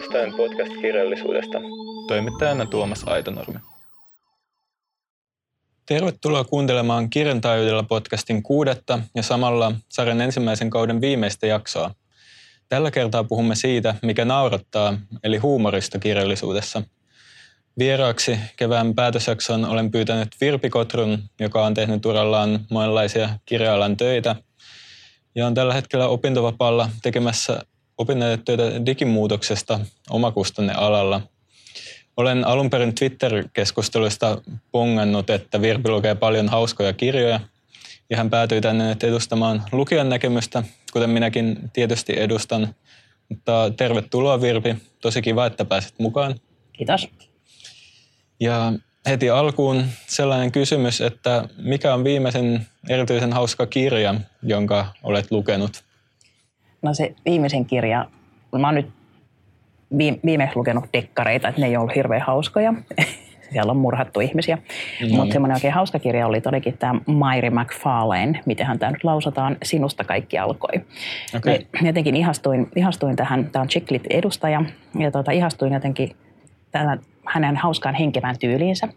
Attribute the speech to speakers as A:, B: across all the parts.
A: uudestaan podcast-kirjallisuudesta. Toimittajana Tuomas Aitonurmi. Tervetuloa kuuntelemaan Kirjantaajuudella podcastin kuudetta ja samalla sarjan ensimmäisen kauden viimeistä jaksoa. Tällä kertaa puhumme siitä, mikä naurattaa, eli huumorista kirjallisuudessa. Vieraaksi kevään päätösjakson olen pyytänyt Virpi Kotrun, joka on tehnyt urallaan monenlaisia kirja töitä ja on tällä hetkellä opintovapaalla tekemässä töitä digimuutoksesta omakustanne alalla. Olen alun perin Twitter-keskusteluista pongannut, että Virpi lukee paljon hauskoja kirjoja ja hän päätyi tänne nyt edustamaan lukijan näkemystä, kuten minäkin tietysti edustan. Mutta tervetuloa Virpi, tosi kiva, että pääsit mukaan.
B: Kiitos.
A: Ja heti alkuun sellainen kysymys, että mikä on viimeisen erityisen hauska kirja, jonka olet lukenut?
B: No se viimeisen kirja, mä oon nyt viimeksi lukenut dekkareita, että ne ei ollut hirveän hauskoja. Siellä on murhattu ihmisiä. No. Mutta semmoinen oikein hauska kirja oli todellakin tämä Mairi McFarlane, mitenhän tämä nyt lausataan, Sinusta kaikki alkoi. Okay. Mä jotenkin ihastuin, ihastuin tähän, tämä on Chicklit edustaja, ja tota, ihastuin jotenkin tähän, hänen hauskaan henkevään tyyliinsä.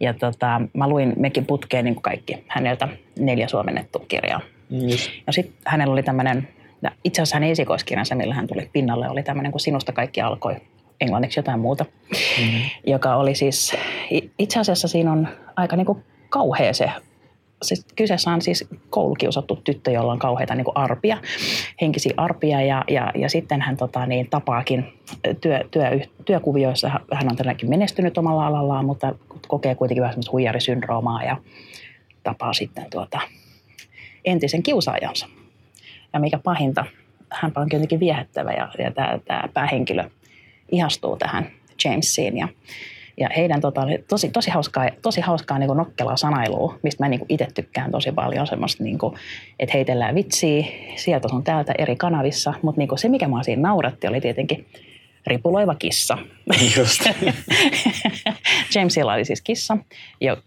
B: Ja tota, mä luin mekin putkeen niin kuin kaikki häneltä neljä suomennettu kirjaa. Yes. Ja sitten hänellä oli tämmöinen ja itse asiassa hänen esikoiskirjansa, millä hän tuli pinnalle, oli tämmöinen kuin Sinusta kaikki alkoi, englanniksi jotain muuta, mm-hmm. joka oli siis, itse asiassa siinä on aika niin kuin kauhea se siis kyseessä on siis koulukiusattu tyttö, jolla on kauheita niin arpia, henkisiä arpia ja, ja, ja sitten hän tota, niin, tapaakin työ, työ, työkuvioissa. Hän on tänäkin menestynyt omalla alallaan, mutta kokee kuitenkin vähän huijarisyndroomaa ja tapaa sitten tuota, entisen kiusaajansa. Ja mikä pahinta, hän on jotenkin viehättävä ja, ja tämä, tämä päähenkilö ihastuu tähän Jamesiin. Ja, ja heidän tota, tosi, tosi hauskaa, tosi hauskaa niin nokkelaa sanailua, mistä mä niin itse tykkään tosi paljon. Semmoista, niin kuin, että heitellään vitsiä sieltä sun täältä eri kanavissa. Mutta niin se, mikä mä siinä nauratti, oli tietenkin ripuloiva kissa.
A: Just.
B: Jamesilla oli siis kissa,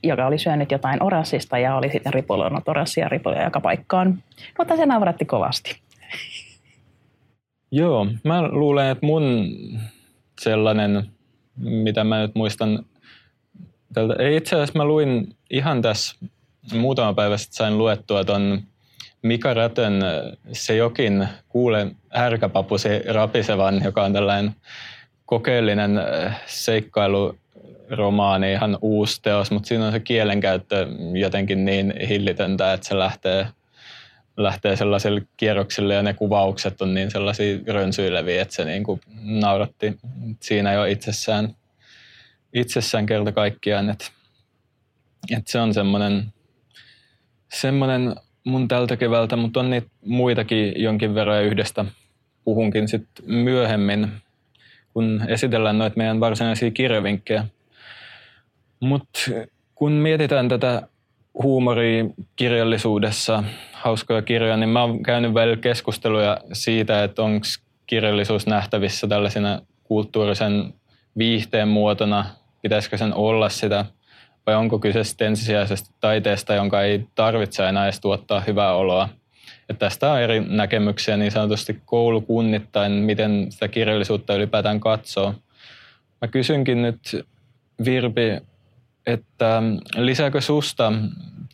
B: joka oli syönyt jotain orassista ja oli sitten ripuloinut orassia ripuloja joka paikkaan. Mutta se nauratti kovasti.
A: Joo, mä luulen, että mun sellainen, mitä mä nyt muistan tältä, ei itse asiassa mä luin ihan tässä muutama päivä sitten sain luettua ton Mika Rätön Se jokin kuule härkäpapusi rapisevan, joka on tällainen kokeellinen seikkailuromaani, ihan uusi teos, mutta siinä on se kielenkäyttö jotenkin niin hillitöntä, että se lähtee, lähtee sellaisille kierroksille ja ne kuvaukset on niin sellaisia rönsyileviä, että se niin kuin nauratti siinä jo itsessään, itsessään kerta kaikkiaan, että, että se on semmoinen, semmoinen mun tältä keväältä, mutta on niitä muitakin jonkin verran yhdestä puhunkin sitten myöhemmin, kun esitellään noita meidän varsinaisia kirjavinkkejä. Mutta kun mietitään tätä huumoria kirjallisuudessa, hauskoja kirjoja, niin mä oon käynyt välillä keskusteluja siitä, että onko kirjallisuus nähtävissä tällaisena kulttuurisen viihteen muotona, pitäisikö sen olla sitä – vai onko kyse ensisijaisesti taiteesta, jonka ei tarvitse enää edes tuottaa hyvää oloa. Ja tästä on eri näkemyksiä niin sanotusti koulukunnittain, miten sitä kirjallisuutta ylipäätään katsoo. Mä kysynkin nyt Virpi, että lisääkö susta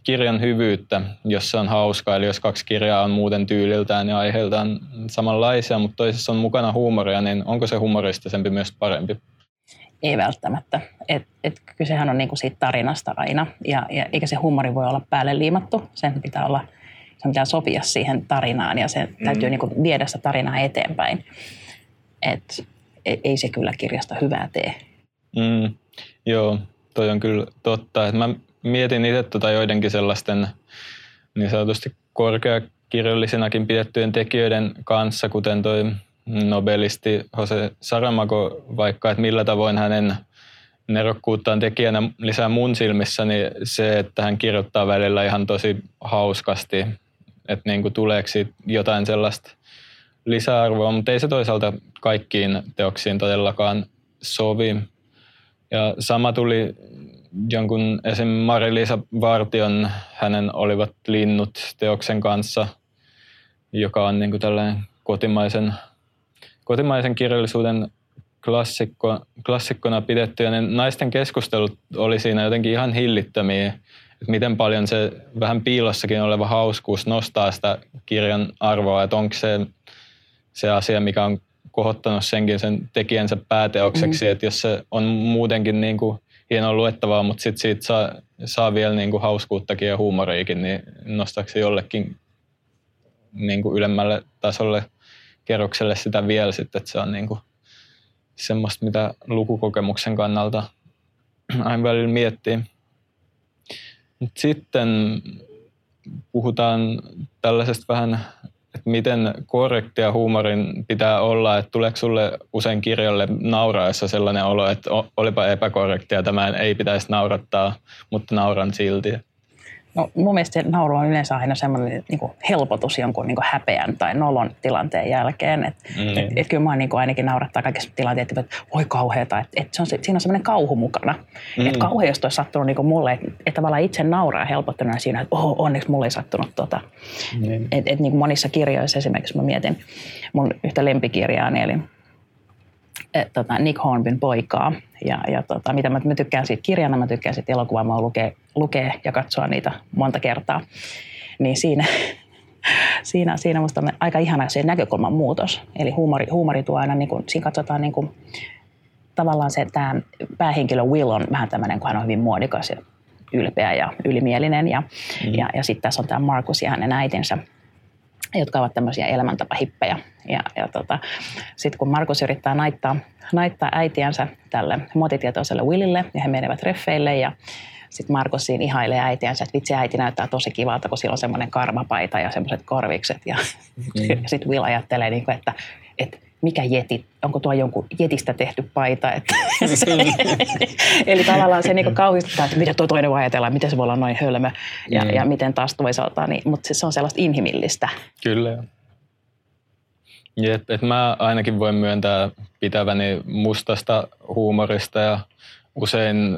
A: kirjan hyvyyttä, jos se on hauskaa, eli jos kaksi kirjaa on muuten tyyliltään ja aiheiltaan samanlaisia, mutta toisessa on mukana huumoria, niin onko se humoristisempi myös parempi?
B: Ei välttämättä. Et, et kysehän on niinku siitä tarinasta aina, ja, ja eikä se huumori voi olla päälle liimattu. Sen pitää olla, sen pitää sopia siihen tarinaan, ja se mm. täytyy niinku viedä sitä tarinaa eteenpäin. Et, ei, ei se kyllä kirjasta hyvää tee.
A: Mm, joo, toi on kyllä totta. Et mä mietin itse tota joidenkin sellaisten niin sanotusti korkeakirjallisinakin pidettyjen tekijöiden kanssa, kuten toi nobelisti Jose Saramago vaikka, että millä tavoin hänen nerokkuuttaan tekijänä lisää mun silmissä, niin se, että hän kirjoittaa välillä ihan tosi hauskasti, että niin kuin tuleeko jotain sellaista lisäarvoa, mutta ei se toisaalta kaikkiin teoksiin todellakaan sovi. Ja sama tuli jonkun esim. Mari-Liisa Vartion, hänen olivat linnut teoksen kanssa, joka on niin kuin tällainen kotimaisen kotimaisen kirjallisuuden klassikko, klassikkona pidetty ja ne naisten keskustelut oli siinä jotenkin ihan hillittömiä. Että miten paljon se vähän piilossakin oleva hauskuus nostaa sitä kirjan arvoa, että onko se se asia, mikä on kohottanut senkin sen tekijänsä pääteokseksi, mm. että jos se on muutenkin niin kuin hienoa luettavaa, mutta sitten siitä saa, saa vielä niin kuin hauskuuttakin ja huumoriikin, niin nostaako se jollekin niin kuin ylemmälle tasolle kerrokselle sitä vielä sitten, että se on niin kuin semmoista, mitä lukukokemuksen kannalta aina välillä miettii. Mut sitten puhutaan tällaisesta vähän että miten korrektia huumorin pitää olla, että tuleeko sulle usein kirjalle nauraessa sellainen olo, että olipa epäkorrektia, tämä ei pitäisi naurattaa, mutta nauran silti.
B: No, mun mielestä nauru on yleensä aina semmoinen niin kuin helpotus jonkun niin kuin häpeän tai nolon tilanteen jälkeen. Et, mm. et, et kyllä mä niin kuin ainakin naurattaa kaikissa tilanteissa, että voi kauheata. Että et se on, siinä on semmoinen kauhu mukana. Mm. Että kauhean jos olisi sattunut niin kuin mulle, että et tavallaan itse nauraa helpottuneena siinä, että oh, onneksi mulle ei sattunut tota. Mm. Et, et niin kuin monissa kirjoissa esimerkiksi mä mietin mun yhtä lempikirjaani, eli et, tota, Nick Hornbyn poikaa. Ja, ja tota, mitä mä, mä tykkään siitä kirjana, mä tykkään siitä elokuvaa, mä lukee, lukee ja katsoa niitä monta kertaa. Niin siinä, siinä, siinä musta on aika ihana se näkökulman muutos. Eli huumori, huumori tuo aina, niin kuin, siinä katsotaan niin kuin, tavallaan se, että tämä päähenkilö Will on vähän tämmöinen, kun hän on hyvin muodikas ja ylpeä ja ylimielinen. Ja, mm. ja, ja sitten tässä on tämä Markus ja hänen äitinsä, jotka ovat tämmöisiä elämäntapahippejä. Ja, ja tota, sitten kun Markus yrittää naittaa, naittaa äitiänsä tälle muotitietoiselle Willille, ja he menevät reffeille, ja sitten Markus siinä ihailee äitiänsä, että vitsi äiti näyttää tosi kivalta, kun sillä on semmoinen karmapaita ja semmoiset korvikset. Ja, mm. ja sitten Will ajattelee, niin kuin, että, että mikä jeti, onko tuo jonkun jetistä tehty paita. Että eli tavallaan se niin kauhistuttaa, että mitä tuo toinen voi ajatella, miten se voi olla noin hölmö ja, mm. ja miten taas toisaalta, niin, mutta se on sellaista inhimillistä.
A: Kyllä. Jep, että mä ainakin voin myöntää pitäväni mustasta huumorista ja usein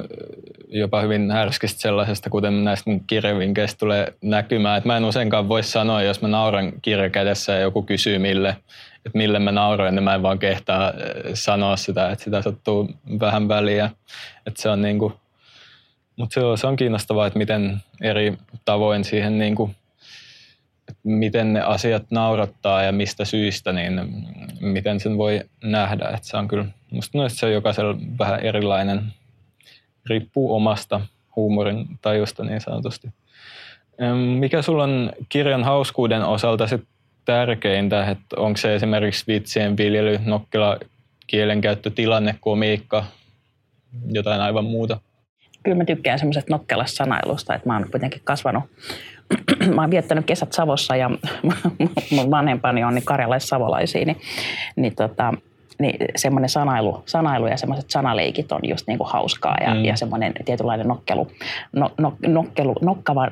A: jopa hyvin härskistä sellaisesta, kuten näistä mun kirjavinkkeistä tulee näkymään. Että mä en useinkaan voi sanoa, jos mä nauran kirja kädessä ja joku kysyy mille, että mille mä nauroin, niin mä en vaan kehtaa äh, sanoa sitä, että sitä sattuu vähän väliä. Että se on niinku, mutta se on, se on kiinnostavaa, että miten eri tavoin siihen niinku, miten ne asiat naurattaa ja mistä syystä, niin miten sen voi nähdä. Että se on kyllä, musta noista se on jokaisella vähän erilainen, riippuu omasta huumorin tajusta niin sanotusti. Mikä sulla on kirjan hauskuuden osalta sit tärkeintä, että onko se esimerkiksi vitsien viljely, nokkela kielenkäyttö, tilanne, komiikka, jotain aivan muuta?
B: Kyllä mä tykkään semmoisesta nokkelasta sanailusta, että mä oon kuitenkin kasvanut, mä oon viettänyt kesät Savossa ja mun vanhempani on niin karjalais-savolaisia, niin, niin tota, niin semmoinen sanailu, sanailu ja semmoiset sanaleikit on just niin kuin hauskaa ja, mm. ja semmoinen tietynlainen nokkelu, no, no, nokkelu, nokkava,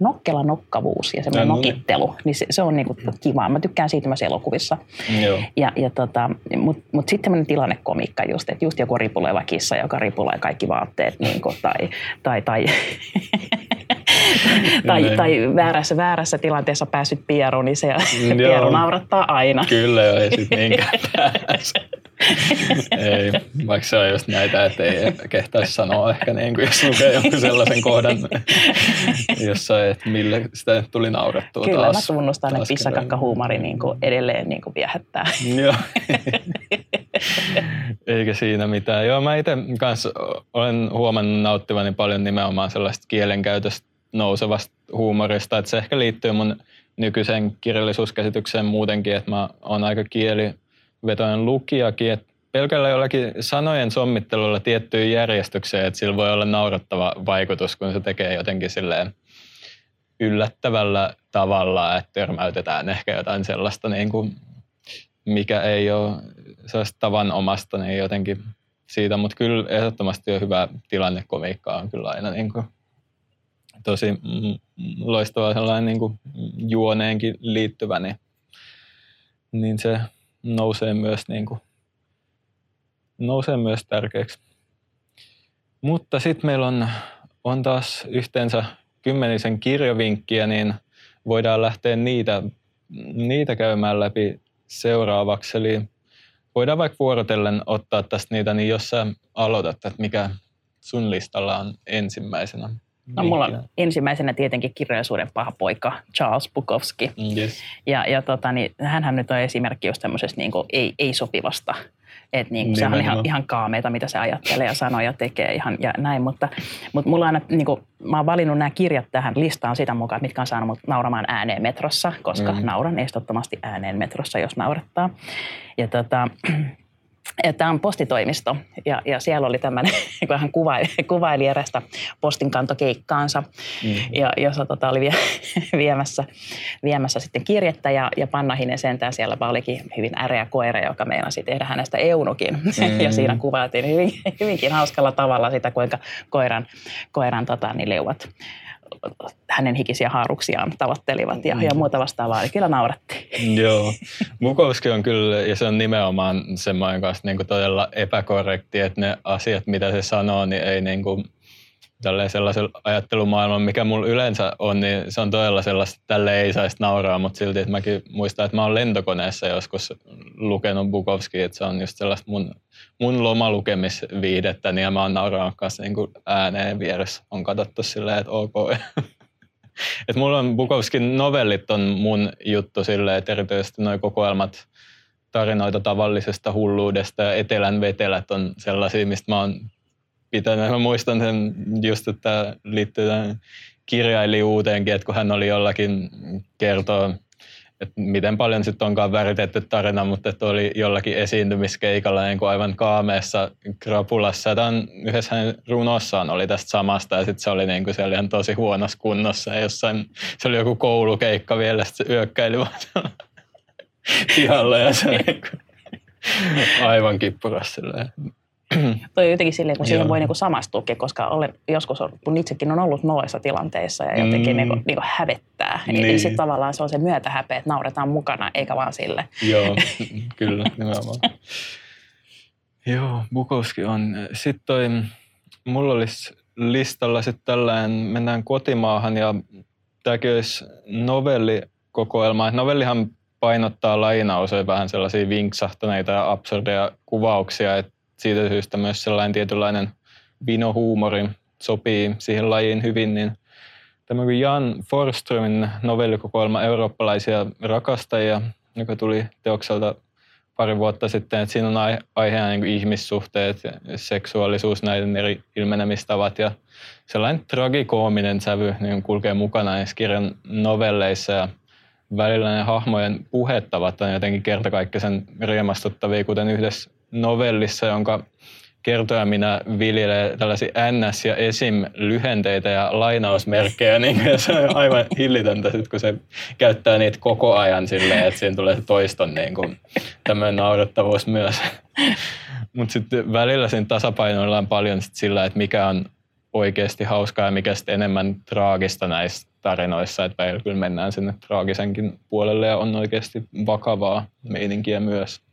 B: nokkela nokkavuus ja semmoinen no, nokittelu, niin se, se on niinku kivaa. Mä tykkään siitä myös elokuvissa. Joo. Ja, ja tota, Mutta mut sitten tämmöinen tilannekomiikka just, että just joku ripuleva kissa, joka ripulee kaikki vaatteet, niinku, tai, tai, tai tai, tai väärässä, väärässä tilanteessa päässyt pieru, niin se pieru naurattaa aina.
A: Kyllä jo, ei sitten niinkään ei, vaikka se on just näitä, että ei kehtaisi sanoa ehkä niin kuin jos lukee jonkun sellaisen kohdan, jossa että mille sitä tuli naurettua
B: Kyllä,
A: taas.
B: mä tunnustan, että pissakakkahuumori niin kuin edelleen niin kuin viehättää.
A: Joo. Eikä siinä mitään. Joo, mä itse kanssa olen huomannut nauttivani paljon nimenomaan sellaista kielenkäytöstä nousevasta huumorista, että se ehkä liittyy mun nykyiseen kirjallisuuskäsitykseen muutenkin, että mä oon aika kielivetoinen lukijakin, että pelkällä jollakin sanojen sommittelulla tiettyyn järjestykseen, että sillä voi olla naurattava vaikutus, kun se tekee jotenkin silleen yllättävällä tavalla, että törmäytetään ehkä jotain sellaista, niin kuin, mikä ei ole sellaista tavanomasta, niin jotenkin siitä, mutta kyllä ehdottomasti on hyvä tilannekomiikka on kyllä aina niin kuin tosi loistava sellainen niin kuin juoneenkin liittyvä, niin, niin se nousee myös, niin kuin, nousee myös tärkeäksi. Mutta sitten meillä on, on taas yhteensä kymmenisen kirjavinkkiä, niin voidaan lähteä niitä, niitä käymään läpi seuraavaksi. Eli voidaan vaikka vuorotellen ottaa tästä niitä, niin jos sä aloitat, että mikä sun listalla on ensimmäisenä?
B: No, mulla on ensimmäisenä tietenkin kirjallisuuden paha poika Charles Bukowski.
A: Yes.
B: Ja, ja tota, niin, hänhän nyt on esimerkki just tämmöisestä niin ei, ei-sopivasta. Että niin, sehän on ihan, ihan kaameita, mitä se ajattelee ja sanoo ja tekee ihan ja näin. Mutta, mutta mulla aina, niin kuin, mä oon valinnut nämä kirjat tähän listaan sitä mukaan, mitkä on saanut mut nauramaan ääneen metrossa, koska mm. nauran estottomasti ääneen metrossa, jos naurattaa. Ja tota, Tämä on postitoimisto ja, ja siellä oli tämmöinen, kun hän kuvaili, kuvaili erästä postinkantokeikkaansa, mm-hmm. ja, jossa tota, oli vie, viemässä, viemässä sitten kirjettä ja, ja Panna Hinen sentään siellä olikin hyvin äreä koira, joka meinasi tehdä hänestä eunukin. Mm-hmm. ja siinä kuvailtiin hyvin, hyvinkin hauskalla tavalla sitä, kuinka koiran, koiran tota, niin leuat hänen hikisiä haaruksiaan tavoittelivat ja, ja mm. muuta vastaavaa, niin kyllä naurattiin.
A: Joo, Bukowski on kyllä, ja se on nimenomaan semmoinen kanssa niin kuin todella epäkorrekti, että ne asiat, mitä se sanoo, niin ei niin kuin, sellaisella ajattelumaailmalla, mikä mulla yleensä on, niin se on todella sellaista, tälle ei saisi nauraa, mutta silti, että mäkin muistan, että mä oon lentokoneessa joskus lukenut Bukowski, että se on just sellaista mun, mun lomalukemisviidettä, niin mä oon nauraa kanssa niin kuin ääneen vieressä. On katsottu silleen, että ok. että mulla on Bukowskin novellit on mun juttu silleen, että erityisesti nuo kokoelmat tarinoita tavallisesta hulluudesta ja etelän vetelät on sellaisia, mistä mä oon pitänyt. Mä muistan sen just, että liittyy tähän kirjailijuuteenkin, että kun hän oli jollakin kertoa, että miten paljon sitten onkaan väritetty tarina, mutta että oli jollakin esiintymiskeikalla niin kuin aivan kaameessa krapulassa. Tämän yhdessä hänen runossaan oli tästä samasta ja sitten se oli niin kuin siellä ihan tosi huonossa kunnossa ja jossain, se oli joku koulukeikka vielä, sitten se yökkäili vaan pihalla ja se niin kuin, aivan kippurassa
B: Toi on jotenkin silleen, kun siihen voi niinku samastuukin, koska olen joskus, kun itsekin on ollut noissa tilanteissa ja jotenkin mm. niinku, niinku hävettää. Niin. Eli sitten tavallaan se on se myötähäpe, että nauretaan mukana, eikä vaan sille.
A: Joo, kyllä, nimenomaan. Joo, Bukowski on. Sitten toi, mulla olisi listalla sitten tällainen, mennään kotimaahan ja tämäkin olisi novellikokoelma. Novellihan painottaa lainauseen vähän sellaisia vinksahtaneita ja absurdeja kuvauksia, että siitä syystä myös sellainen tietynlainen vinohuumori sopii siihen lajiin hyvin, niin tämä Jan Forströmin novellikokoelma Eurooppalaisia rakastajia, joka tuli teokselta pari vuotta sitten, että siinä on aiheena niin ihmissuhteet, seksuaalisuus, näiden eri ilmenemistavat ja sellainen tragikoominen sävy niin kulkee mukana näissä kirjan novelleissa ja välillä ne hahmojen puhettavat on jotenkin kertakaikkisen riemastuttavia, kuten yhdessä novellissa, jonka kertoja minä viljelen tällaisia NS- ja esim-lyhenteitä ja lainausmerkkejä, niin se on aivan hillitöntä, kun se käyttää niitä koko ajan silleen, että siinä tulee toiston niin kuin, tämmöinen naurettavuus myös. Mutta sitten välillä siinä tasapainoillaan paljon sit sillä, että mikä on oikeasti hauskaa ja mikä sitten enemmän traagista näissä tarinoissa, että välillä kyllä mennään sinne traagisenkin puolelle ja on oikeasti vakavaa meininkiä myös.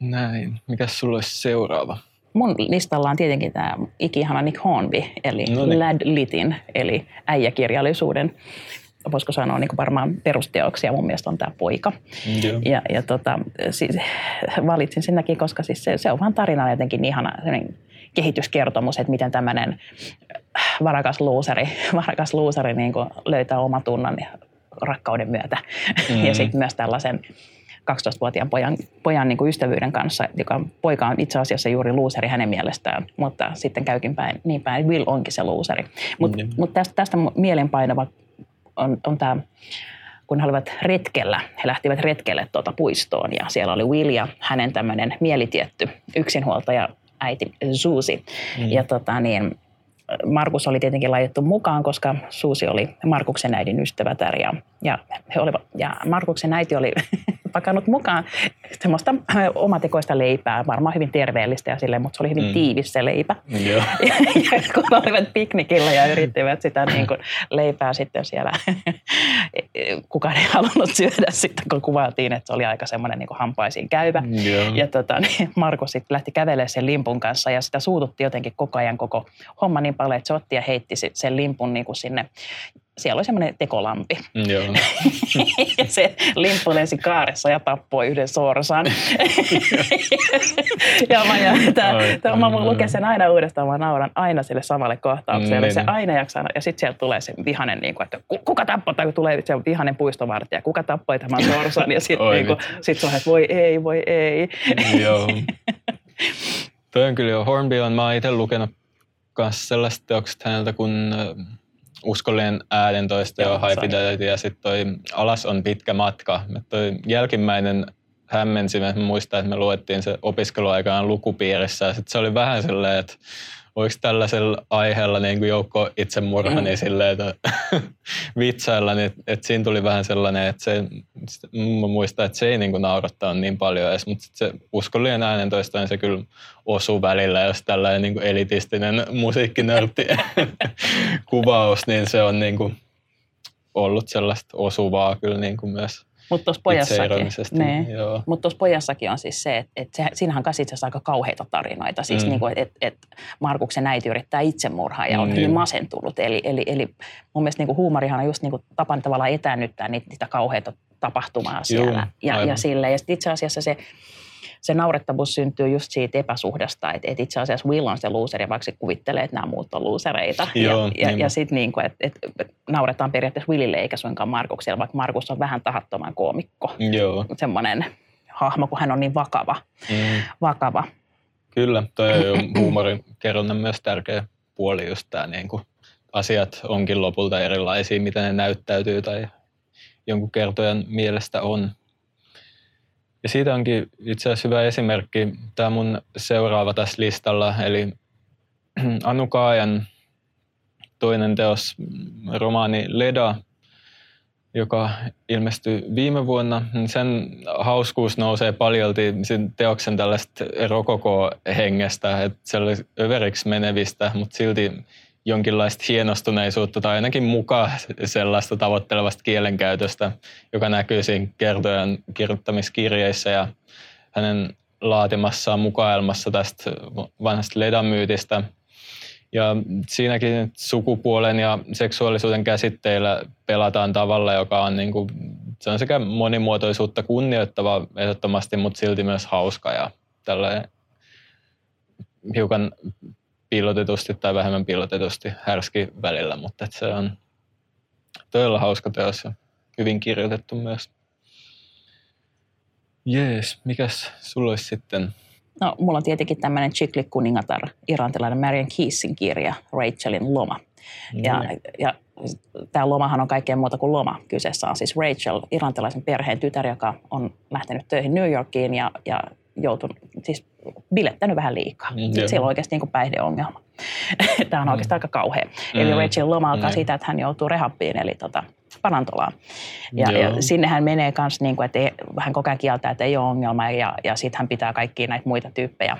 A: Näin. Mikäs sulla olisi seuraava?
B: Mun listalla on tietenkin tämä ikihana Nick Hornby, eli no niin. Lad Litin, eli äijäkirjallisuuden voisiko sanoa niin varmaan perusteoksia mun mielestä on tämä poika. Mm, ja, ja tota, siis, valitsin senkin, koska siis se, se on vaan tarina jotenkin ihana kehityskertomus, että miten tämmöinen varakas luuseri, varakas luuseri niin löytää omatunnon rakkauden myötä. Mm. ja sitten myös tällaisen 12-vuotiaan pojan, pojan niin kuin ystävyyden kanssa, joka poika on itse asiassa juuri luuseri hänen mielestään, mutta sitten käykin päin, niin päin, Will onkin se luuseri. Mutta mm. mut tästä, tästä mielenpainava on, on tämä, kun he olivat retkellä, he lähtivät retkelle tuota puistoon ja siellä oli Will ja hänen tämmöinen mielitietty yksinhuoltaja äiti Suusi. Mm. Ja tota, niin, Markus oli tietenkin laitettu mukaan, koska Suusi oli Markuksen äidin ystävätär ja, ja, he olivat, ja Markuksen äiti oli pakannut mukaan semmoista omatekoista leipää, varmaan hyvin terveellistä ja silleen, mutta se oli hyvin mm. tiivis se leipä.
A: Joo.
B: ja, ja kun olivat piknikillä ja yrittivät sitä niin kuin leipää sitten siellä, kukaan ei halunnut syödä sitä, kun kuvailtiin, että se oli aika semmoinen niin hampaisiin käyvä. Joo. Ja tota, niin Markus sitten lähti kävelemään sen limpun kanssa ja sitä suututti jotenkin koko ajan koko homma niin paljon, että se otti ja heitti sen limpun niin kuin sinne siellä oli semmoinen tekolampi.
A: Mm, Joo.
B: ja se limppu lensi kaaressa ja tappoi yhden sorsan. ja mä, ja tää,
A: Ai,
B: tää, mä lukea sen aina uudestaan, mä nauran aina sille samalle kohtaukselle.
A: Mm,
B: se
A: niin.
B: aina jaksaa, ja sitten sieltä tulee se vihanen, niin kuin, että ku- kuka tappoi, tai tulee se vihanen puistovartija, kuka tappoi tämän sorsan, ja sitten niin sit se on, että voi ei, voi ei.
A: Joo. Toi on kyllä jo. Hornby on, mä oon itse lukenut myös sellaista teokset häneltä kuin Uskollinen äänentoisto ja High. Fidelity ja sitten toi Alas on pitkä matka. Et toi jälkimmäinen hämmensi, mä muistan, että me luettiin se opiskeluaikaan lukupiirissä ja sitten se oli vähän silleen, että voiko tällaisella aiheella niin kuin joukko itsemurha, niin silleen, että vitsailla, niin että siinä tuli vähän sellainen, että se, mä muistan, että se ei niin kuin naurattanut niin paljon edes, mutta se uskollinen äänentoisto, niin se kyllä osuu välillä, jos tällainen niin kuin elitistinen musiikkinörtti kuvaus, niin se on niin kuin ollut sellaista osuvaa kyllä niin kuin myös
B: Mutta tuossa pojassakin, niin.
A: Joo.
B: Tuossa pojassakin on siis se, että, että se, siinähän on itse asiassa aika kauheita tarinoita. Siis
A: Mm.
B: niin kuin, että, että Markuksen äiti yrittää itsemurhaa ja on
A: Mm,
B: hyvin masentunut. Eli, eli, eli mun mielestä niin kuin huumorihan on just niin kuin tapan tavallaan etäännyttää niitä, niitä kauheita tapahtumaa siellä. ja,
A: aivan.
B: ja, sille. ja itse asiassa se, se naurettavuus syntyy just siitä epäsuhdasta, että, että itse asiassa Will on se looseri, vaikka se kuvittelee, että nämä muut on loosereita.
A: Joo,
B: ja, ja,
A: niin.
B: ja sitten niin kuin, että, että nauretaan periaatteessa Willille eikä suinkaan Markukselle, vaikka Markus on vähän tahattoman koomikko
A: Joo.
B: semmoinen hahmo, kun hän on niin vakava.
A: Mm.
B: vakava.
A: Kyllä, toi on huumorin kerronnan myös tärkeä puoli just tämä, niin kuin asiat onkin lopulta erilaisia, miten ne näyttäytyy tai jonkun kertojan mielestä on. Ja siitä onkin itse asiassa hyvä esimerkki tämä mun seuraava tässä listalla, eli Anu Kaajan toinen teos, romaani Leda, joka ilmestyi viime vuonna. Sen hauskuus nousee paljolti sen teoksen tällaista rokoko-hengestä, että se oli överiksi menevistä, mutta silti jonkinlaista hienostuneisuutta tai ainakin mukaan sellaista tavoittelevasta kielenkäytöstä, joka näkyy siinä kertojan kirjoittamiskirjeissä ja hänen laatimassaan mukaelmassa tästä vanhasta ledamyytistä. Ja siinäkin sukupuolen ja seksuaalisuuden käsitteillä pelataan tavalla, joka on, niin kuin, se on sekä monimuotoisuutta kunnioittava ehdottomasti, mutta silti myös hauska ja tällainen hiukan piilotetusti tai vähemmän piilotetusti härski välillä, mutta että se on todella hauska teos ja hyvin kirjoitettu myös. Jees, mikäs sulla olisi sitten?
B: No, mulla on tietenkin tämmöinen Chikli kuningatar, irantilainen Marian Keesin kirja, Rachelin loma. Ja,
A: No niin.
B: ja tämä lomahan on kaikkea muuta kuin loma. Kyseessä on siis Rachel, irantilaisen perheen tytär, joka on lähtenyt töihin New Yorkiin ja, ja joutunut, siis bilettänyt vähän liikaa.
A: Mm,
B: Mm,
A: joo.
B: Sillä on oikeasti niin kuin päihdeongelma. Tämä on
A: Mm.
B: oikeastaan aika kauhea. Eli
A: Mm,
B: Rachel loma alkaa
A: niin.
B: siitä, että hän joutuu rehabbiin, eli tota, parantolaan. Ja,
A: Joo.
B: ja sinne hän menee myös, niin kuin, että ei, hän koko ajan kieltää, että ei ole ongelma, ja, ja sitten hän pitää kaikkia näitä muita tyyppejä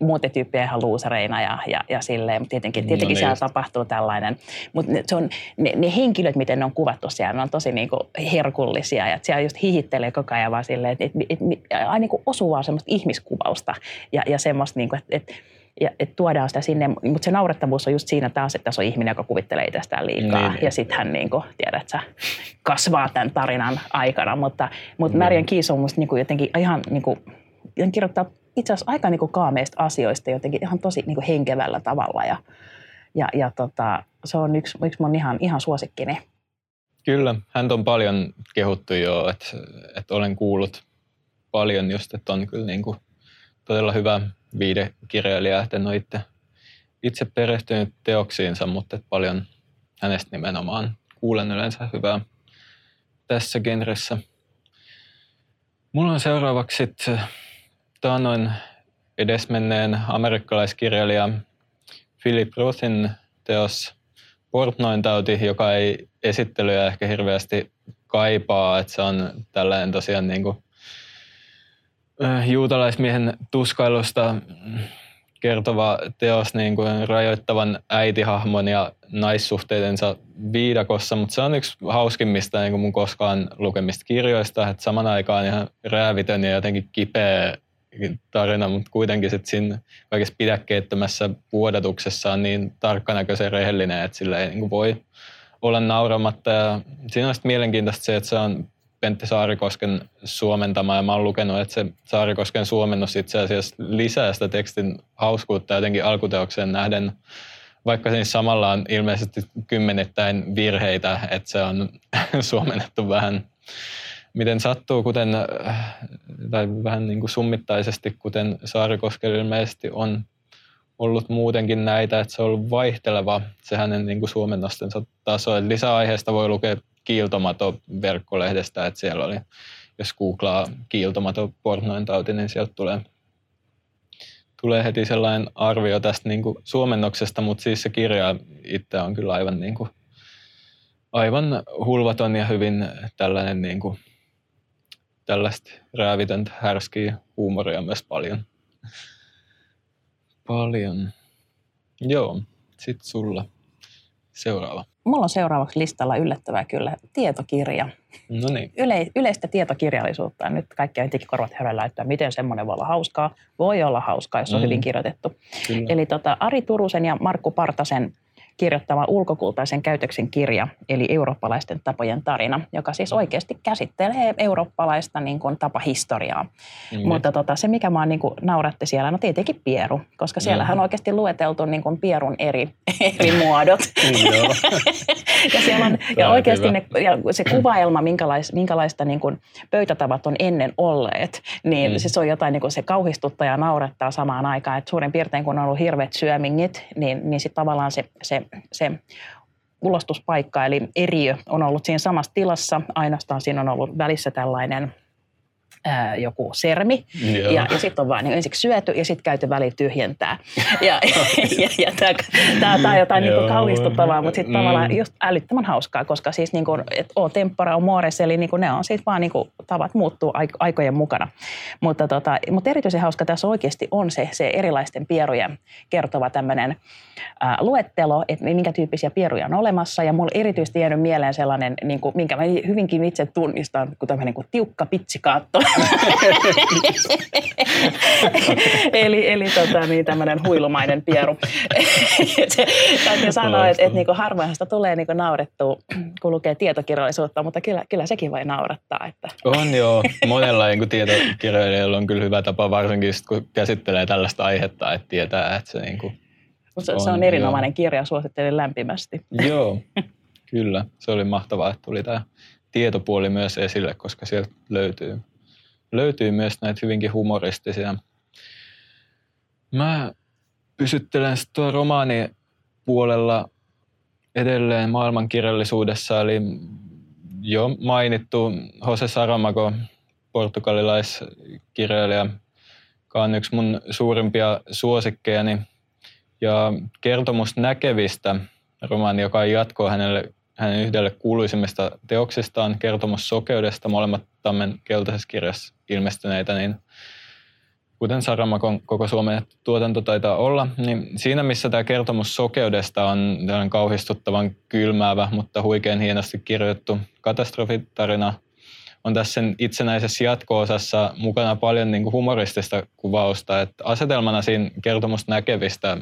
B: muuten tyyppejä ihan luusereina ja, ja, ja silleen. Mutta Tietenkin,
A: No
B: tietenkin
A: niin
B: siellä tapahtuu tällainen. Mutta ne, se on, ne, ne, henkilöt, miten ne on kuvattu siellä, ne on tosi niinku herkullisia. Ja siellä just hihittelee koko ajan vaan silleen, että et, et, et, aina niinku osuvaa semmoista ihmiskuvausta. Ja, ja semmoista, niinku, että et, ja, et tuodaan sitä sinne, mutta se naurettavuus on just siinä taas, että tässä on ihminen, joka kuvittelee itsestään liikaa.
A: Niin.
B: Ja sitten hän, niin kuin, tiedät sä, kasvaa tämän tarinan aikana. Mutta, mutta
A: Niin.
B: Marian Keys on musta niin kuin jotenkin ihan niin kuin, hän kirjoittaa itse asiassa aika niin kuin kaameista asioista jotenkin ihan tosi niin kuin henkevällä tavalla. Ja, ja, ja tota, se on yksi, yksi mun ihan, ihan suosikkini.
A: Kyllä, hän on paljon kehuttu jo, että, että olen kuullut paljon just, että on kyllä niin kuin todella hyvä viidekirjailija, että en ole itse, itse perehtynyt teoksiinsa, mutta että paljon hänestä nimenomaan kuulen yleensä hyvää tässä genressä. Mulla on seuraavaksi sitten taannoin edesmenneen amerikkalaiskirjailija Philip Rothin teos Portnoin-tauti, joka ei esittelyä ehkä hirveästi kaipaa, että se on tällainen tosiaan niin kuin, juutalaismiehen tuskailusta kertova teos niin kuin rajoittavan äitihahmon ja naissuhteidensa viidakossa, mutta se on yksi hauskimmista niin kuin mun koskaan lukemista kirjoista, että saman aikaan ihan räävitön ja jotenkin kipeä tarina, mutta kuitenkin sit siinä kaikessa pidäkkeettömässä vuodatuksessa on niin tarkkanäköisen rehellinen, että sillä ei niin voi olla nauramatta. Ja siinä on mielenkiintoista se, että se on Pentti Saarikosken suomentama ja mä oon lukenut, että se Saarikosken suomennus itse asiassa lisää sitä tekstin hauskuutta jotenkin alkuteokseen nähden, vaikka siinä samalla on ilmeisesti kymmenettäin virheitä, että se on suomennettu vähän miten sattuu, kuten, tai vähän niin kuin summittaisesti, kuten Saarikoskella ilmeisesti on ollut muutenkin näitä, että se on ollut vaihteleva se hänen niin kuin suomennostensa taso. Et lisäaiheesta voi lukea Kiiltomato verkkolehdestä, että siellä oli, jos googlaa Kiiltomato pornoin tauti, niin sieltä tulee, tulee heti sellainen arvio tästä niin kuin suomennoksesta, mutta siis se kirja itse on kyllä aivan, niin kuin, aivan hulvaton ja hyvin tällainen niin kuin, tällaista räävitöntä, härskiä huumoria myös paljon. Paljon. Joo, sitten sulla seuraava.
B: Mulla on seuraavaksi listalla yllättävää kyllä tietokirja.
A: No niin.
B: Yle, yleistä tietokirjallisuutta. Nyt kaikki on digikorvat höröllä, että miten semmoinen voi olla hauskaa. Voi olla hauskaa, jos on mm. hyvin kirjoitettu. Kyllä. Eli tota, Ari Turusen ja Markku Partasen kirjoittama ulkokultaisen käytöksen kirja, eli eurooppalaisten tapojen tarina, joka siis oikeasti käsittelee eurooppalaista niin kuin, tapahistoriaa. Mm. Mutta tota, se, mikä mä niin kuin, nauratti siellä, no tietenkin pieru, koska siellähän mm. on oikeasti lueteltu niin kuin, pierun eri, eri muodot. ja, siellä on, ja oikeasti ne, ja se kuvaelma, minkälais, minkälaista niin kuin, pöytätavat on ennen olleet, niin mm. se on jotain, niin kuin, se kauhistuttaa ja naurattaa samaan aikaan. Et suurin piirtein, kun on ollut hirveät syömingit, niin, niin sitten tavallaan se, se se ulostuspaikka, eli eriö, on ollut siinä samassa tilassa. Ainoastaan siinä on ollut välissä tällainen ää, joku sermi. Joo. Ja, ja sitten on vaan niin ensiksi syöty ja sitten käyty väli tyhjentää. Ja, ja, ja tämä on jotain niin kauhistuttavaa, mutta sitten mm. tavallaan just älyttömän hauskaa, koska siis niin kuin, et o tempora on mores, eli niin kuin ne on sitten vaan niin kuin, tavat muuttuu aikojen mukana. Mutta, tota, mutta erityisen hauska tässä oikeasti on se, se erilaisten pierujen kertova tämmöinen luettelo, että minkä tyyppisiä pieruja on olemassa. Ja mulla erityisesti jäänyt mieleen sellainen, niin kuin, minkä mä hyvinkin itse tunnistan, kun tämmöinen niin kuin tiukka pitsikaatto. eli eli tota, niin, tämmöinen huilumainen pieru. se, täytyy sanoa, että, että niin kuin harvoin sitä tulee niin kuin naurettua, kun lukee tietokirjallisuutta, mutta kyllä, kyllä sekin voi naurattaa. Että.
A: On joo. Monella niin tietokirjailijalla on kyllä hyvä tapa, varsinkin kun käsittelee tällaista aihetta, että tietää, että se niin kuin
B: se on, se on erinomainen joo. kirja, suosittelen lämpimästi.
A: Joo, kyllä. Se oli mahtavaa, että tuli tämä tietopuoli myös esille, koska sieltä löytyy löytyy myös näitä hyvinkin humoristisia. Mä pysyttelen tuo romaani puolella edelleen maailmankirjallisuudessa, eli jo mainittu Jose Saramago, portugalilaiskirjailija, joka on yksi mun suurimpia suosikkejani. Ja kertomus näkevistä, romaani, joka jatkoi hänelle hänen yhdelle kuuluisimmista teoksistaan, kertomus sokeudesta, molemmat Tammen keltaisessa kirjassa ilmestyneitä, niin kuten Saramakon koko Suomen tuotanto taitaa olla, niin siinä missä tämä kertomus sokeudesta on tällainen kauhistuttavan kylmäävä, mutta huikean hienosti kirjoitettu katastrofitarina, on tässä sen itsenäisessä jatko-osassa mukana paljon niin kuin humoristista kuvausta. Että asetelmana siinä kertomus näkevistä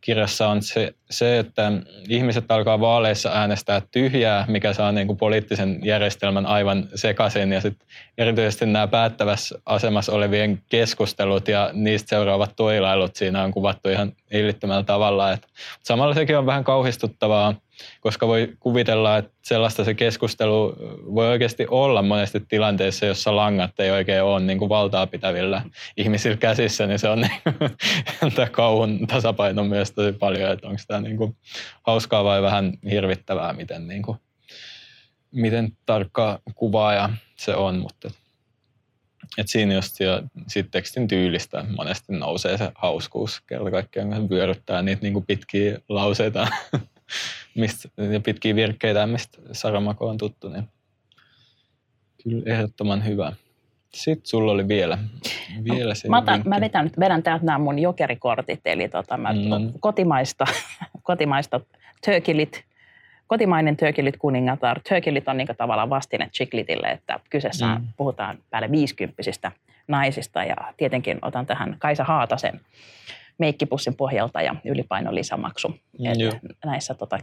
A: kirjassa on se, se, että ihmiset alkaa vaaleissa äänestää tyhjää, mikä saa niin kuin poliittisen järjestelmän aivan sekaisin. Ja sitten erityisesti nämä päättävässä asemassa olevien keskustelut ja niistä seuraavat toilailut siinä on kuvattu ihan hillittömällä tavalla. Et samalla sekin on vähän kauhistuttavaa, koska voi kuvitella, että sellaista se keskustelu voi oikeasti olla monesti tilanteessa, jossa langat ei oikein ole niin kuin valtaa pitävillä ihmisillä käsissä, niin se on niin, kauhun tasapaino myös tosi paljon, että onko tämä niin kuin hauskaa vai vähän hirvittävää, miten, niin kuin, miten tarkka kuvaaja se on, mutta et siinä just jo sit tekstin tyylistä monesti nousee se hauskuus kerta kaikkiaan, vyöryttää niitä niin kuin pitkiä lauseita mistä, ja pitkiä virkkeitä, mistä Saramako on tuttu, niin kyllä ehdottoman hyvä. Sitten sulla oli vielä, vielä se
B: mä, otan, mä vedän, vedän täältä nämä mun jokerikortit, eli tota, mä, mm. kotimaista, kotimaista tökilit, kotimainen tökilit kuningatar. Tökilit on niin tavallaan vastine chiklitille, että kyseessä mm. puhutaan päälle viisikymppisistä naisista ja tietenkin otan tähän Kaisa Haatasen meikkipussin pohjalta ja ylipaino lisämaksu. Mm, näissä tota,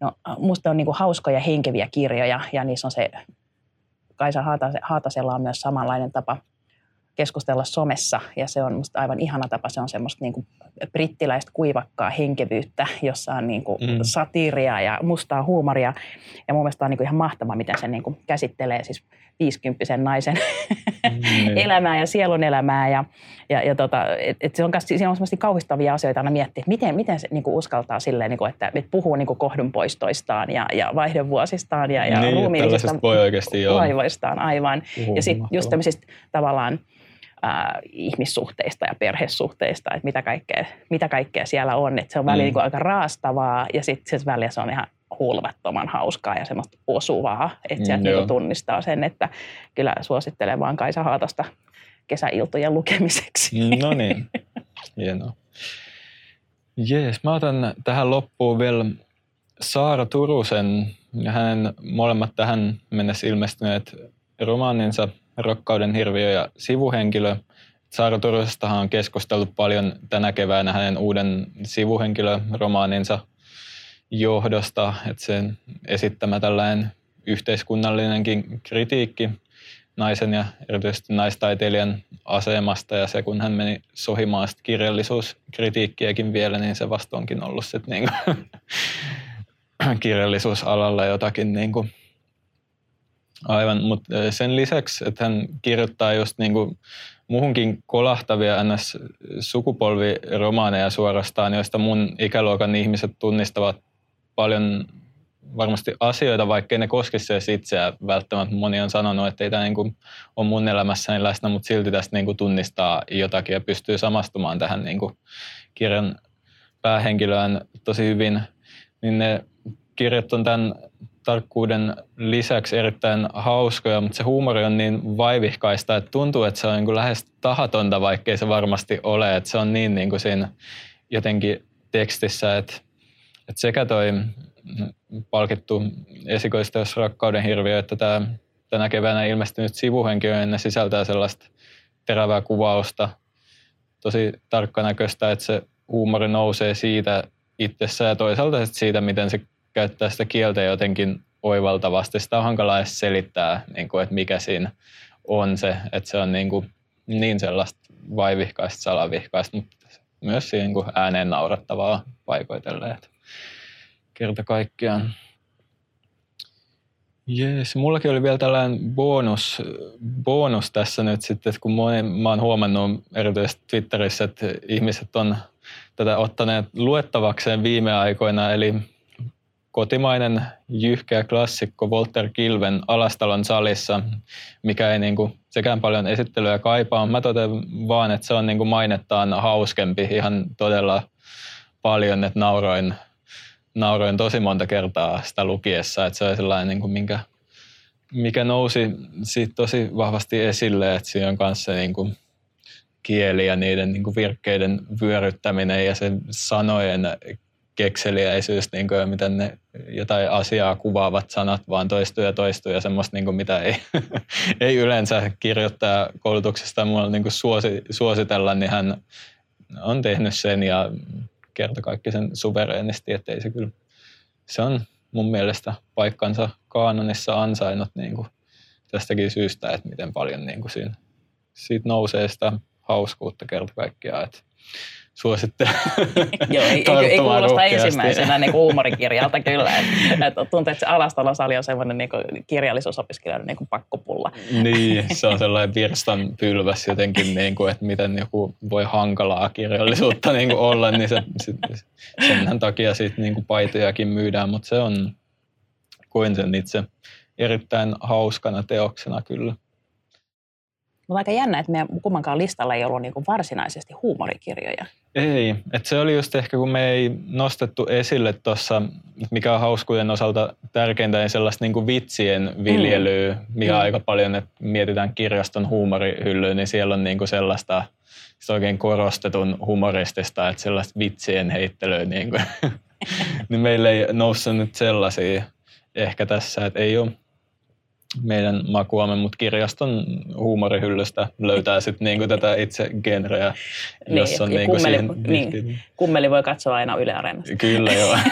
B: No musta on niin kuin hauskoja henkeviä kirjoja ja niissä on se, Kaisa Haatasella on myös samanlainen tapa keskustella somessa ja se on musta aivan ihana tapa. Se on semmoista niin kuin brittiläistä kuivakkaa henkevyyttä, jossa on niin kuin mm. satiiria ja mustaa huumoria. Ja mun mielestä on niin kuin ihan mahtavaa, miten se niin kuin käsittelee siis 50 naisen mm. elämää ja sielun elämää. Ja, ja, ja tota, et, et se on, siinä on semmoista kauhistavia asioita aina miettiä, että miten, miten se niin kuin uskaltaa silleen, niin kuin, että, että puhuu niin kuin kohdunpoistoistaan ja, ja vaihdevuosistaan ja, ja
A: niin, ruumiillisista
B: vaivoistaan aivan. Puhuu ja sitten just tämmöisistä tavallaan ää, ihmissuhteista ja perhesuhteista, että mitä kaikkea, mitä kaikkea siellä on. Että se on välillä mm. niin aika raastavaa ja sitten välillä se on ihan hulvattoman hauskaa ja semmoista osuvaa, että sieltä mm, niin tunnistaa sen, että kyllä suosittelen vaan Kaisa Haatosta kesäiltojen lukemiseksi.
A: No niin, hienoa. Jees, mä otan tähän loppuun vielä Saara Turusen ja hänen molemmat tähän mennessä ilmestyneet romaaninsa Rakkauden hirviö ja sivuhenkilö. Saara Turusestahan on keskustellut paljon tänä keväänä hänen uuden sivuhenkilöromaaninsa johdosta, että sen esittämä tällainen yhteiskunnallinenkin kritiikki naisen ja erityisesti naistaiteilijan asemasta ja se, kun hän meni sohimaan kirjallisuuskritiikkiäkin vielä, niin se vasta onkin ollut sitten niin kirjallisuusalalla jotakin niin kuin Aivan, mutta sen lisäksi, että hän kirjoittaa just niin kuin muuhunkin kolahtavia ns. sukupolviromaaneja suorastaan, joista mun ikäluokan ihmiset tunnistavat paljon varmasti asioita, vaikkei ne koskisi edes itseä välttämättä. Moni on sanonut, että ei tämä niin ole mun elämässäni läsnä, mutta silti tästä niin kuin tunnistaa jotakin ja pystyy samastumaan tähän niin kuin kirjan päähenkilöön tosi hyvin. Niin ne kirjat on tämän tarkkuuden lisäksi erittäin hauskoja, mutta se huumori on niin vaivihkaista, että tuntuu, että se on niin kuin lähes tahatonta, vaikkei se varmasti ole. Että se on niin, niin kuin siinä jotenkin tekstissä, että, että sekä toi palkittu esikoisteos Rakkauden hirviö, että tämä tänä keväänä ilmestynyt sivuhenkilö, ne sisältää sellaista terävää kuvausta, tosi tarkkanäköistä, että se huumori nousee siitä itsessään ja toisaalta siitä, miten se käyttää sitä kieltä jotenkin oivaltavasti. Sitä on hankala edes selittää, niin kuin, että mikä siinä on se, että se on niin, kuin, niin sellaista vaivihkaista, salavihkaista, mutta myös niin kuin ääneen naurattavaa paikoitelleen. Kerta kaikkiaan. Jees, mullakin oli vielä tällainen bonus, bonus tässä nyt sitten, kun moni, mä oon huomannut erityisesti Twitterissä, että ihmiset on tätä ottaneet luettavakseen viime aikoina, eli kotimainen jyhkeä klassikko Walter Kilven Alastalon salissa, mikä ei niin kuin sekään paljon esittelyä kaipaa. Mä totean vaan, että se on niin kuin mainettaan hauskempi ihan todella paljon, että nauroin, nauroin tosi monta kertaa sitä lukiessa, että se on sellainen, niin kuin minkä, mikä nousi siitä tosi vahvasti esille, että siinä on kanssa niin kuin kieli ja niiden niin kuin virkkeiden vyöryttäminen ja sen sanojen kekseliäisyys, niin kuin, miten ne jotain asiaa kuvaavat sanat vaan toistuu ja toistuu ja semmoista, niin kuin, mitä ei, ei yleensä kirjoittaa koulutuksesta. Mulle niin kuin suosi, suositella, niin hän on tehnyt sen ja kerta kaikki sen suvereenisti, että ei se kyllä, se on mun mielestä paikkansa kaanonissa ansainnut niin kuin tästäkin syystä, että miten paljon niin kuin siinä, siitä nousee sitä hauskuutta kerta kaikkiaan, että suosittelen.
B: Joo, ei, ei, ei kuulosta ensimmäisenä niin huumorikirjalta kyllä. Et, et tuntuu, että se Alastalosali on semmoinen niin kirjallisuusopiskelijan niin pakkopulla.
A: Niin, se on sellainen virstan pylväs jotenkin, niin kuin, että miten joku voi hankalaa kirjallisuutta niin kuin olla, niin se, se, sen takia sitten niin kuin paitojakin myydään, mutta se on, koin sen itse erittäin hauskana teoksena kyllä.
B: Mutta aika jännä, että meidän kummankaan listalla ei ollut niinku varsinaisesti huumorikirjoja.
A: Ei, että se oli just ehkä kun me ei nostettu esille tuossa, mikä on hauskuuden osalta tärkeintä, niin sellaista niinku vitsien viljelyä, mm. mikä mm. aika paljon, että mietitään kirjaston huumorihyllyä, niin siellä on niinku sellaista oikein korostetun humoristista, että sellaista vitsien heittelyä, niin, kuin, niin meillä ei noussut nyt sellaisia ehkä tässä, että ei ole meidän makuamme, mutta kirjaston huumorihyllystä löytää sitten niinku tätä itse genreä,
B: niin, jos on niinku kummeli, siihen niin, kummeli voi katsoa aina Yle Areenasta.
A: Kyllä joo.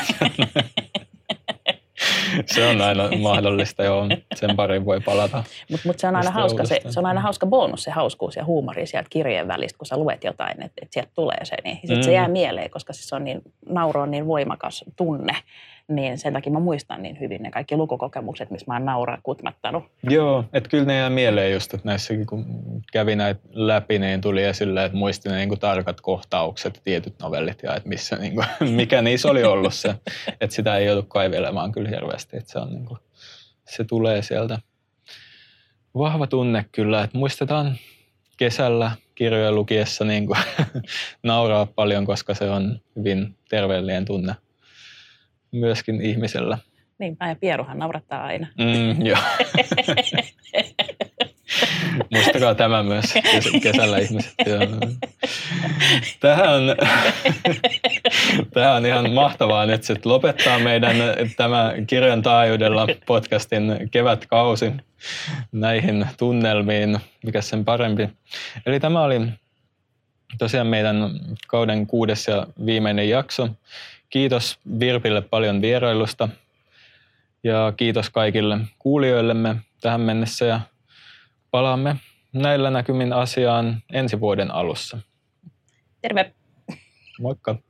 A: se on aina mahdollista, joo. Sen pariin voi palata.
B: Mutta mut se, on aina hauska, se, se on aina hauska bonus, se hauskuus ja huumori sieltä kirjeen välistä, kun sä luet jotain, että et sieltä tulee se. Niin sit mm. se jää mieleen, koska siis on niin, nauro on niin voimakas tunne niin sen takia mä muistan niin hyvin ne kaikki lukukokemukset, missä mä oon nauraa kutmattanut.
A: Joo, että kyllä ne jää mieleen just, että näissäkin kun kävi näitä läpi, niin tuli esille, että muisti ne niin kuin tarkat kohtaukset, tietyt novellit ja että missä, niin kuin, mikä niissä oli ollut se. Että sitä ei joudu kaivelemaan kyllä hirveästi, että se, on, niin kuin, se tulee sieltä. Vahva tunne kyllä, että muistetaan kesällä kirjoja lukiessa niin kuin, nauraa paljon, koska se on hyvin terveellinen tunne myöskin ihmisellä.
B: Niinpä, ja Pieruhan naurattaa aina.
A: Mm, joo. Muistakaa tämä myös kesällä ihmiset. Tähän on, tähän on ihan mahtavaa nyt sit lopettaa meidän tämä kirjan taajuudella podcastin kevätkausi näihin tunnelmiin, mikä sen parempi. Eli tämä oli tosiaan meidän kauden kuudes ja viimeinen jakso. Kiitos Virpille paljon vierailusta ja kiitos kaikille kuulijoillemme tähän mennessä ja palaamme näillä näkymin asiaan ensi vuoden alussa.
B: Terve!
A: Moikka!